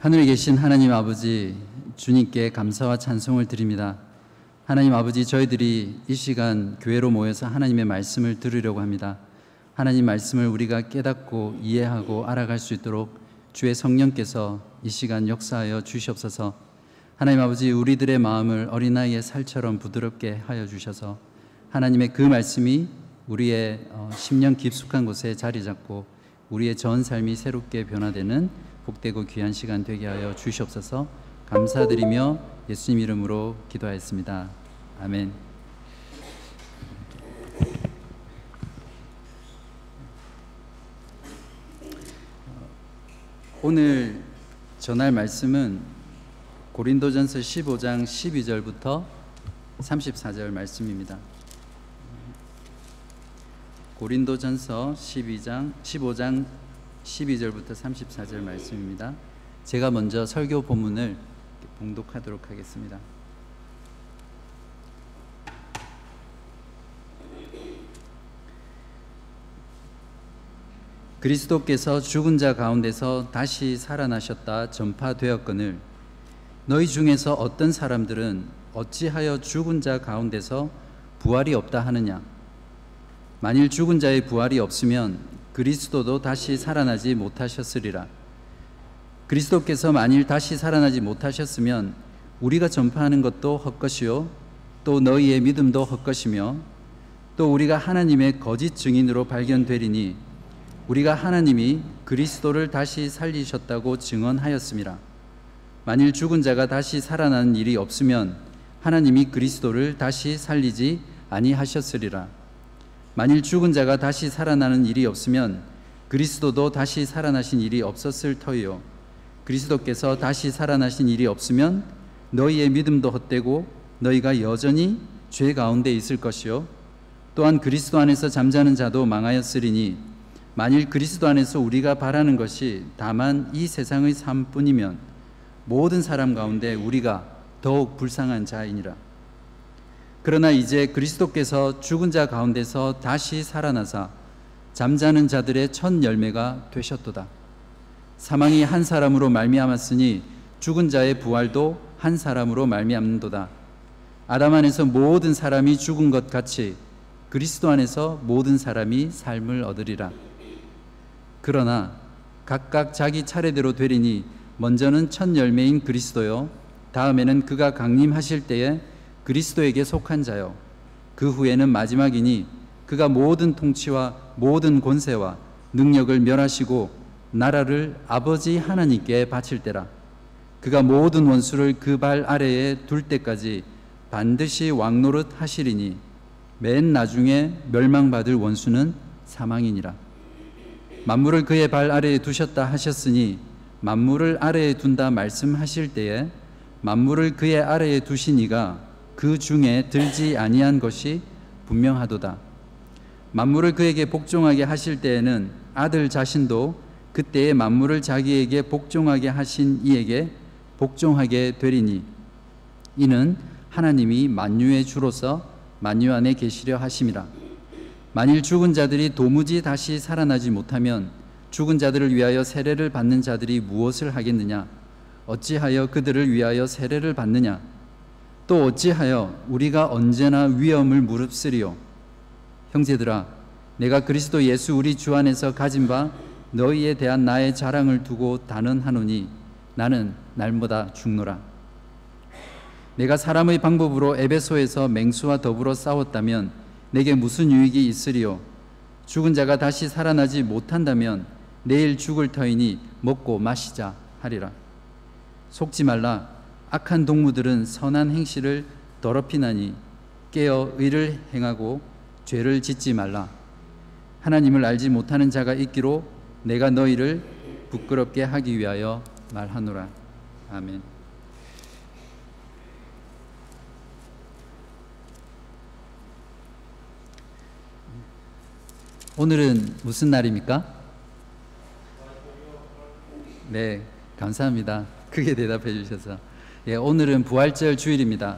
하늘에 계신 하나님 아버지 주님께 감사와 찬송을 드립니다. 하나님 아버지 저희들이 이 시간 교회로 모여서 하나님의 말씀을 들으려고 합니다. 하나님 말씀을 우리가 깨닫고 이해하고 알아갈 수 있도록 주의 성령께서 이 시간 역사하여 주시옵소서. 하나님 아버지 우리들의 마음을 어린아이의 살처럼 부드럽게 하여 주셔서 하나님의 그 말씀이 우리의 어, 심령 깊숙한 곳에 자리 잡고 우리의 전 삶이 새롭게 변화되는 복되고 귀한 시간 되게 하여 주시옵소서. 감사드리며 예수님 이름으로 기도하였습니다. 아멘. 오늘 전할 말씀은 고린도전서 15장 12절부터 34절 말씀입니다. 고린도전서 12장 15장 12절부터 34절 말씀입니다. 제가 먼저 설교 본문을 봉독하도록 하겠습니다. 그리스도께서 죽은 자 가운데서 다시 살아나셨다 전파되었거늘 너희 중에서 어떤 사람들은 어찌하여 죽은 자 가운데서 부활이 없다 하느냐 만일 죽은 자의 부활이 없으면 그리스도도 다시 살아나지 못하셨으리라 그리스도께서 만일 다시 살아나지 못하셨으면 우리가 전파하는 것도 헛것이요 또 너희의 믿음도 헛것이며 또 우리가 하나님의 거짓 증인으로 발견되리니 우리가 하나님이 그리스도를 다시 살리셨다고 증언하였습니다. 만일 죽은 자가 다시 살아나는 일이 없으면 하나님이 그리스도를 다시 살리지 아니하셨으리라. 만일 죽은 자가 다시 살아나는 일이 없으면 그리스도도 다시 살아나신 일이 없었을 터이요. 그리스도께서 다시 살아나신 일이 없으면 너희의 믿음도 헛되고 너희가 여전히 죄 가운데 있을 것이요. 또한 그리스도 안에서 잠자는 자도 망하였으리니 만일 그리스도 안에서 우리가 바라는 것이 다만 이 세상의 삶뿐이면 모든 사람 가운데 우리가 더욱 불쌍한 자이니라. 그러나 이제 그리스도께서 죽은 자 가운데서 다시 살아나사 잠자는 자들의 첫 열매가 되셨도다. 사망이 한 사람으로 말미암았으니 죽은 자의 부활도 한 사람으로 말미암는도다. 아담 안에서 모든 사람이 죽은 것 같이 그리스도 안에서 모든 사람이 삶을 얻으리라. 그러나 각각 자기 차례대로 되리니 먼저는 첫 열매인 그리스도요 다음에는 그가 강림하실 때에 그리스도에게 속한 자요. 그 후에는 마지막이니 그가 모든 통치와 모든 권세와 능력을 멸하시고 나라를 아버지 하나님께 바칠 때라. 그가 모든 원수를 그 발 아래에 둘 때까지 반드시 왕노릇 하시리니 맨 나중에 멸망받을 원수는 사망이니라. 만물을 그의 발 아래에 두셨다 하셨으니 만물을 아래에 둔다 말씀하실 때에 만물을 그의 아래에 두신 이가 그 중에 들지 아니한 것이 분명하도다. 만물을 그에게 복종하게 하실 때에는 아들 자신도 그때의 만물을 자기에게 복종하게 하신 이에게 복종하게 되리니 이는 하나님이 만유의 주로서 만유 안에 계시려 하심이라. 만일 죽은 자들이 도무지 다시 살아나지 못하면 죽은 자들을 위하여 세례를 받는 자들이 무엇을 하겠느냐? 어찌하여 그들을 위하여 세례를 받느냐? 또 어찌하여 우리가 언제나 위험을 무릅쓰리요? 형제들아, 내가 그리스도 예수 우리 주 안에서 가진 바 너희에 대한 나의 자랑을 두고 단언하노니 나는 날마다 죽노라. 내가 사람의 방법으로 에베소에서 맹수와 더불어 싸웠다면 내게 무슨 유익이 있으리요? 죽은 자가 다시 살아나지 못한다면 내일 죽을 터이니 먹고 마시자 하리라. 속지 말라. 악한 동무들은 선한 행실을 더럽히나니 깨어 의를 행하고 죄를 짓지 말라. 하나님을 알지 못하는 자가 있기로 내가 너희를 부끄럽게 하기 위하여 말하노라. 아멘. 오늘은 무슨 날입니까? 네, 감사합니다. 크게 대답해 주셔서. 예, 오늘은 부활절 주일입니다.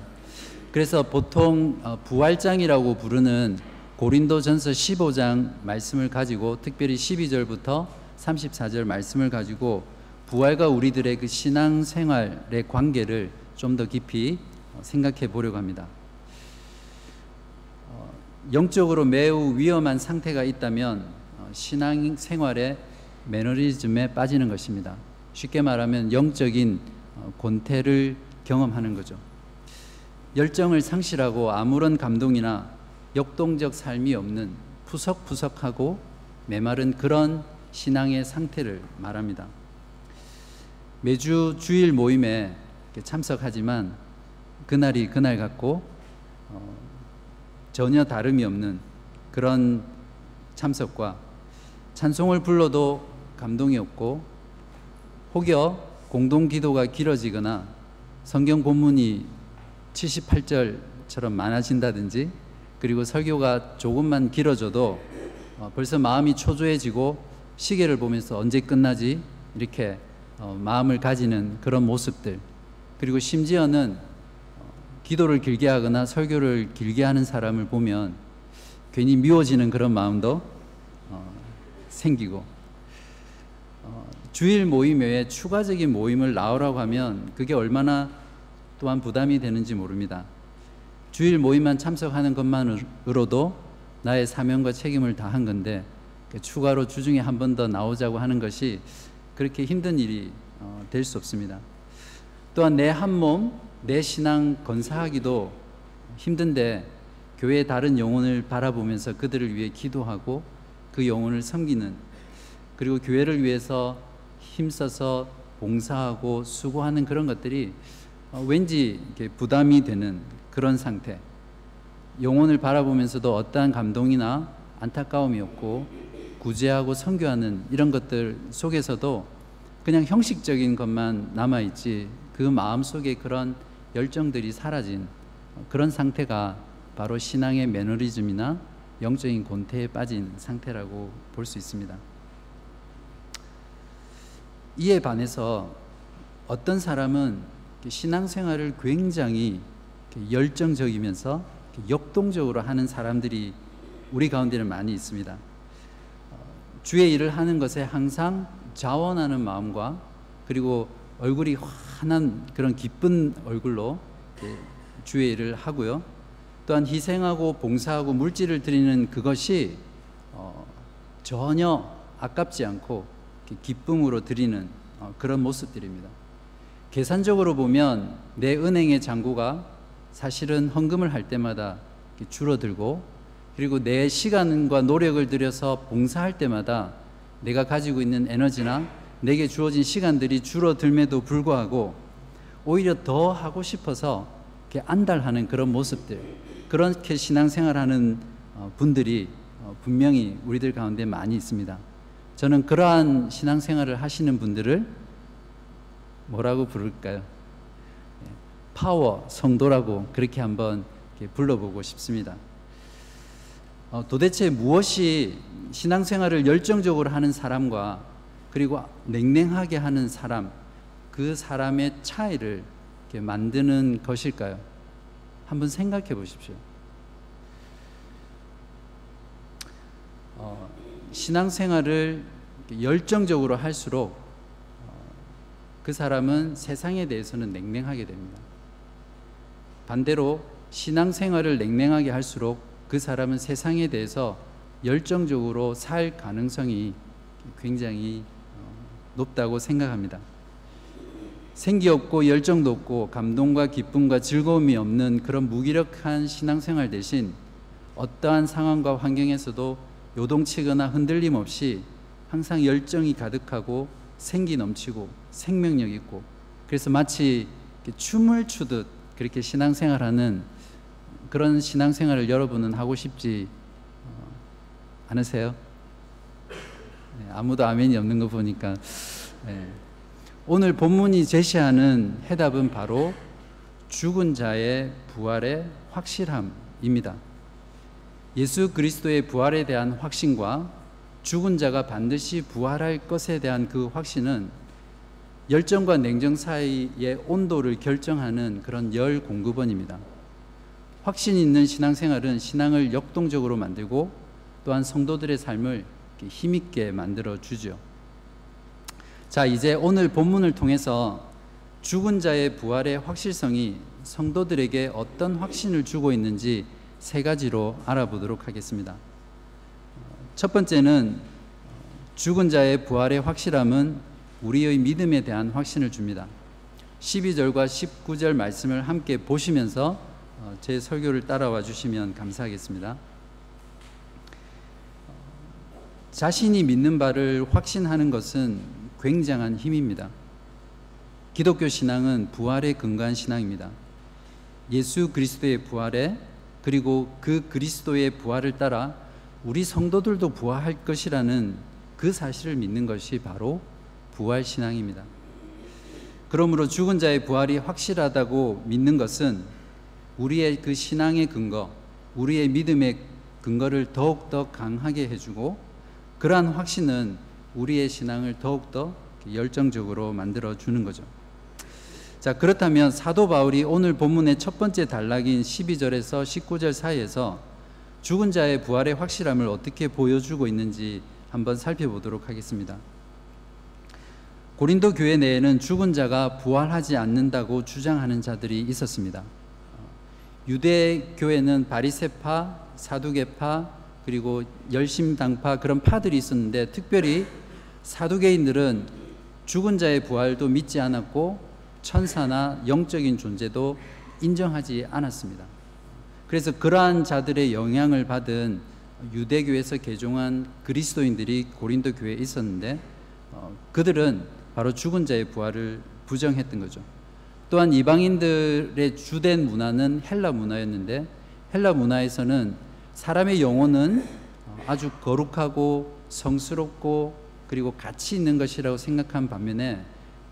그래서 보통 어, 부활장이라고 부르는 고린도전서 15장 말씀을 가지고 특별히 12절부터 34절 말씀을 가지고 부활과 우리들의 그 신앙 생활의 관계를 좀 더 깊이 생각해 보려고 합니다. 어, 영적으로 매우 위험한 상태가 있다면 어, 신앙 생활의 매너리즘에 빠지는 것입니다. 쉽게 말하면 영적인 어, 권태를 경험하는 거죠. 열정을 상실하고 아무런 감동이나 역동적 삶이 없는 푸석푸석하고 메마른 그런 신앙의 상태를 말합니다. 매주 주일 모임에 참석하지만 그날이 그날 같고 어, 전혀 다름이 없는 그런 참석과 찬송을 불러도 감동이 없고 혹여 공동 기도가 길어지거나 성경 본문이 78절처럼 많아진다든지 그리고 설교가 조금만 길어져도 어, 벌써 마음이 초조해지고 시계를 보면서 언제 끝나지? 이렇게 어, 마음을 가지는 그런 모습들. 그리고 심지어는 어, 기도를 길게 하거나 설교를 길게 하는 사람을 보면 괜히 미워지는 그런 마음도 생기고 주일 모임 외에 추가적인 모임을 나오라고 하면 그게 얼마나 또한 부담이 되는지 모릅니다. 주일 모임만 참석하는 것만으로도 나의 사명과 책임을 다한 건데 그 추가로 주중에 한 번 더 나오자고 하는 것이 그렇게 힘든 일이 어, 될수 없습니다. 또한 내 한 몸, 내 신앙 건사하기도 힘든데 교회의 다른 영혼을 바라보면서 그들을 위해 기도하고 그 영혼을 섬기는 그리고 교회를 위해서 힘써서 봉사하고 수고하는 그런 것들이 어, 왠지 부담이 되는 그런 상태. 영혼을 바라보면서도 어떠한 감동이나 안타까움이 없고 구제하고 선교하는 이런 것들 속에서도 그냥 형식적인 것만 남아 있지 그 마음 속에 그런 열정들이 사라진 그런 상태가 바로 신앙의 매너리즘이나 영적인 곤태에 빠진 상태라고 볼 수 있습니다. 이에 반해서 어떤 사람은 신앙생활을 굉장히 열정적이면서 역동적으로 하는 사람들이 우리 가운데는 많이 있습니다. 어, 주의 일을 하는 것에 항상 자원하는 마음과 그리고 얼굴이 환한 그런 기쁜 얼굴로 주의 일을 하고요. 또한 희생하고 봉사하고 물질을 드리는 그것이 어, 전혀 아깝지 않고 기쁨으로 드리는 어, 그런 모습들입니다. 계산적으로 보면 내 은행의 잔고가 사실은 헌금을 할 때마다 줄어들고 그리고 내 시간과 노력을 들여서 봉사할 때마다 내가 가지고 있는 에너지나 내게 주어진 시간들이 줄어들매도 불구하고 오히려 더 하고 싶어서 안달하는 그런 모습들 그렇게 신앙생활하는 어, 분들이 어, 분명히 우리들 가운데 많이 있습니다. 저는 그러한 신앙생활을 하시는 분들을 뭐라고 부를까요? 예, 파워 성도라고 그렇게 한번 불러보고 싶습니다. 어, 도대체 무엇이 신앙생활을 열정적으로 하는 사람과 그리고 냉랭하게 하는 사람 그 사람의 차이를 만드는 것일까요? 한번 생각해 보십시오. 어, 신앙생활을 열정적으로 할수록 어, 그 사람은 세상에 대해서는 냉랭하게 됩니다. 반대로 신앙생활을 냉랭하게 할수록 그 사람은 세상에 대해서 열정적으로 살 가능성이 굉장히 어, 높다고 생각합니다. 생기 없고 열정도 없고 감동과 기쁨과 즐거움이 없는 그런 무기력한 신앙생활 대신 어떠한 상황과 환경에서도 요동치거나 흔들림 없이 항상 열정이 가득하고 생기 넘치고 생명력 있고 그래서 마치 춤을 추듯 그렇게 신앙생활하는 그런 신앙생활을 여러분은 하고 싶지 어, 않으세요? 네, 아무도 아멘이 없는 거 보니까 네. 오늘 본문이 제시하는 해답은 바로 죽은 자의 부활의 확실함입니다. 예수 그리스도의 부활에 대한 확신과 죽은 자가 반드시 부활할 것에 대한 그 확신은 열정과 냉정 사이의 온도를 결정하는 그런 열 공급원입니다. 확신 있는 신앙생활은 신앙을 역동적으로 만들고 또한 성도들의 삶을 힘있게 만들어 주죠. 자, 이제 오늘 본문을 통해서 죽은 자의 부활의 확실성이 성도들에게 어떤 확신을 주고 있는지 세 가지로 알아보도록 하겠습니다. 첫 번째는 죽은 자의 부활의 확실함은 우리의 믿음에 대한 확신을 줍니다. 12절과 19절 말씀을 함께 보시면서 어, 제 설교를 따라와 주시면 감사하겠습니다. 자신이 믿는 바를 확신하는 것은 굉장한 힘입니다. 기독교 신앙은 부활에 근거한 신앙입니다. 예수 그리스도의 부활에 그리고 그 그리스도의 부활을 따라 우리 성도들도 부활할 것이라는 그 사실을 믿는 것이 바로 부활 신앙입니다. 그러므로 죽은 자의 부활이 확실하다고 믿는 것은 우리의 그 신앙의 근거, 우리의 믿음의 근거를 더욱더 강하게 해주고 그러한 확신은 우리의 신앙을 더욱더 열정적으로 만들어 주는 거죠. 자, 그렇다면 사도 바울이 오늘 본문의 첫 번째 단락인 12절에서 19절 사이에서 죽은 자의 부활의 확실함을 어떻게 보여주고 있는지 한번 살펴보도록 하겠습니다. 고린도 교회 내에는 죽은 자가 부활하지 않는다고 주장하는 자들이 있었습니다. 유대 교회는 바리세파, 사두개파, 그리고 열심당파 그런 파들이 있었는데 특별히 사두개인들은 죽은 자의 부활도 믿지 않았고 천사나 영적인 존재도 인정하지 않았습니다. 그래서 그러한 자들의 영향을 받은 유대교에서 개종한 그리스도인들이 고린도 교회에 있었는데 어, 그들은 바로 죽은 자의 부활을 부정했던 거죠. 또한 이방인들의 주된 문화는 헬라 문화였는데 헬라 문화에서는 사람의 영혼은 아주 거룩하고 성스럽고 그리고 가치 있는 것이라고 생각한 반면에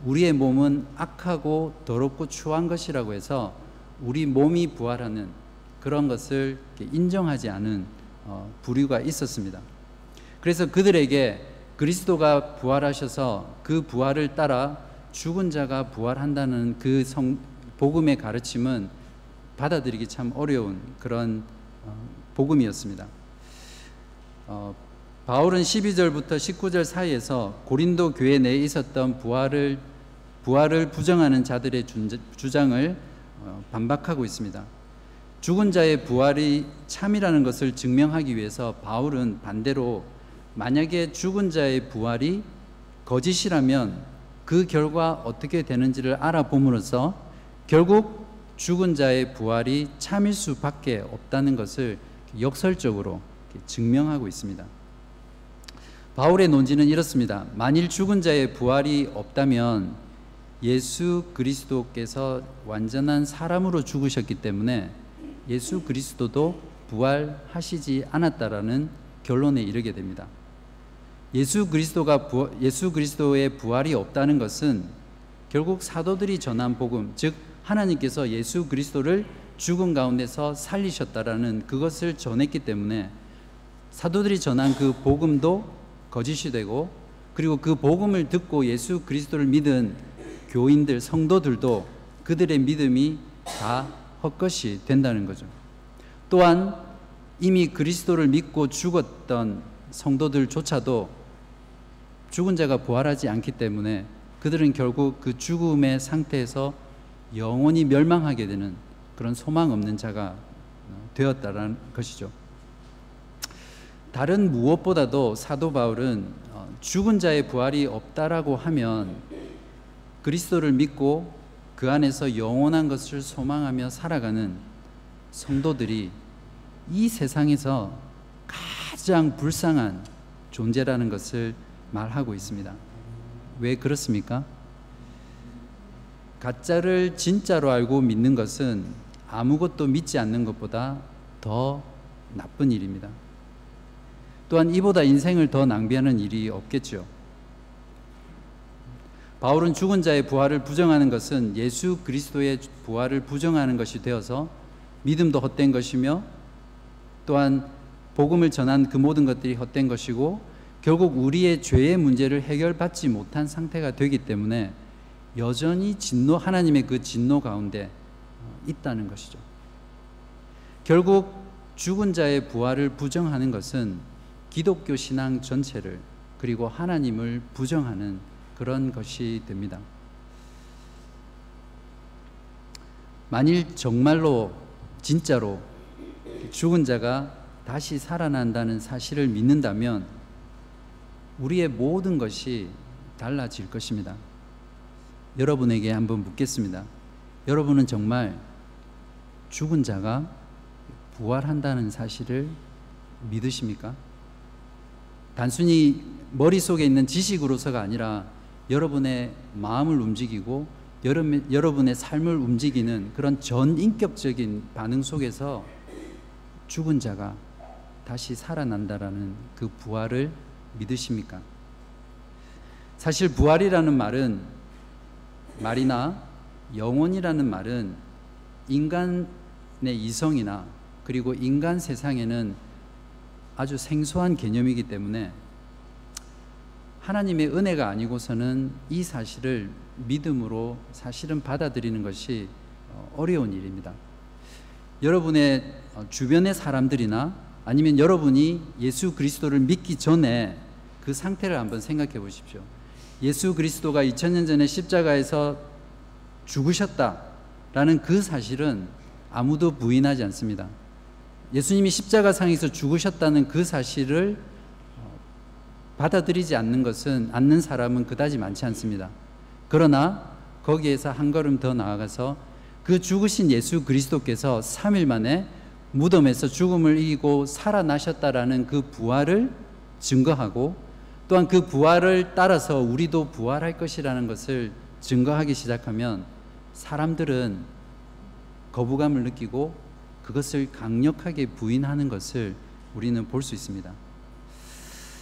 우리의 몸은 악하고 더럽고 추한 것이라고 해서 우리 몸이 부활하는 그런 것을 인정하지 않은 어, 부류가 있었습니다. 그래서 그들에게 그리스도가 부활하셔서 그 부활을 따라 죽은 자가 부활한다는 그 성, 복음의 가르침은 받아들이기 참 어려운 그런 어, 복음이었습니다. 어, 바울은 12절부터 19절 사이에서 고린도 교회 내에 있었던 부활을 부활을 부정하는 자들의 주장을 어, 반박하고 있습니다. 죽은 자의 부활이 참이라는 것을 증명하기 위해서 바울은 반대로 만약에 죽은 자의 부활이 거짓이라면 그 결과 어떻게 되는지를 알아봄으로써 결국 죽은 자의 부활이 참일 수밖에 없다는 것을 역설적으로 증명하고 있습니다. 바울의 논지는 이렇습니다. 만일 죽은 자의 부활이 없다면 예수 그리스도께서 완전한 사람으로 죽으셨기 때문에 예수 그리스도도 부활하시지 않았다라는 결론에 이르게 됩니다. 예수 그리스도가 부, 예수 그리스도의 부활이 없다는 것은 결국 사도들이 전한 복음, 즉 하나님께서 예수 그리스도를 죽은 가운데서 살리셨다라는 그것을 전했기 때문에 사도들이 전한 그 복음도 거짓이 되고 그리고 그 복음을 듣고 예수 그리스도를 믿은 교인들 성도들도 그들의 믿음이 다 헛것이 된다는 거죠. 또한 이미 그리스도를 믿고 죽었던 성도들조차도 죽은 자가 부활하지 않기 때문에 그들은 결국 그 죽음의 상태에서 영원히 멸망하게 되는 그런 소망 없는 자가 되었다는 것이죠. 다른 무엇보다도 사도 바울은 어, 죽은 자의 부활이 없다라고 하면 그리스도를 믿고 그 안에서 영원한 것을 소망하며 살아가는 성도들이 이 세상에서 가장 불쌍한 존재라는 것을 말하고 있습니다. 왜 그렇습니까? 가짜를 진짜로 알고 믿는 것은 아무것도 믿지 않는 것보다 더 나쁜 일입니다. 또한 이보다 인생을 더 낭비하는 일이 없겠죠. 바울은 죽은 자의 부활을 부정하는 것은 예수 그리스도의 부활을 부정하는 것이 되어서 믿음도 헛된 것이며 또한 복음을 전한 그 모든 것들이 헛된 것이고 결국 우리의 죄의 문제를 해결받지 못한 상태가 되기 때문에 여전히 진노 하나님의 그 진노 가운데 있다는 것이죠. 결국 죽은 자의 부활을 부정하는 것은 기독교 신앙 전체를 그리고 하나님을 부정하는 그런 것이 됩니다. 만일 정말로 진짜로 죽은 자가 다시 살아난다는 사실을 믿는다면 우리의 모든 것이 달라질 것입니다. 여러분에게 한번 묻겠습니다. 여러분은 정말 죽은 자가 부활한다는 사실을 믿으십니까? 단순히 머릿속에 있는 지식으로서가 아니라 여러분의 마음을 움직이고 여러분의 삶을 움직이는 그런 전인격적인 반응 속에서 죽은 자가 다시 살아난다라는 그 부활을 믿으십니까? 사실 부활이라는 말은 말이나 영혼이라는 말은 인간의 이성이나 그리고 인간 세상에는 아주 생소한 개념이기 때문에 하나님의 은혜가 아니고서는 이 사실을 믿음으로 사실은 받아들이는 것이 어, 어려운 일입니다. 여러분의 어, 주변의 사람들이나 아니면 여러분이 예수 그리스도를 믿기 전에 그 상태를 한번 생각해 보십시오. 예수 그리스도가 2000년 전에 십자가에서 죽으셨다라는 그 사실은 아무도 부인하지 않습니다. 예수님이 십자가 상에서 죽으셨다는 그 사실을 어, 받아들이지 않는 것은 않는 사람은 그다지 많지 않습니다. 그러나 거기에서 한 걸음 더 나아가서 그 죽으신 예수 그리스도께서 3일 만에 무덤에서 죽음을 이기고 살아나셨다라는 그 부활을 증거하고 또한 그 부활을 따라서 우리도 부활할 것이라는 것을 증거하기 시작하면 사람들은 거부감을 느끼고 그것을 강력하게 부인하는 것을 우리는 볼 수 있습니다.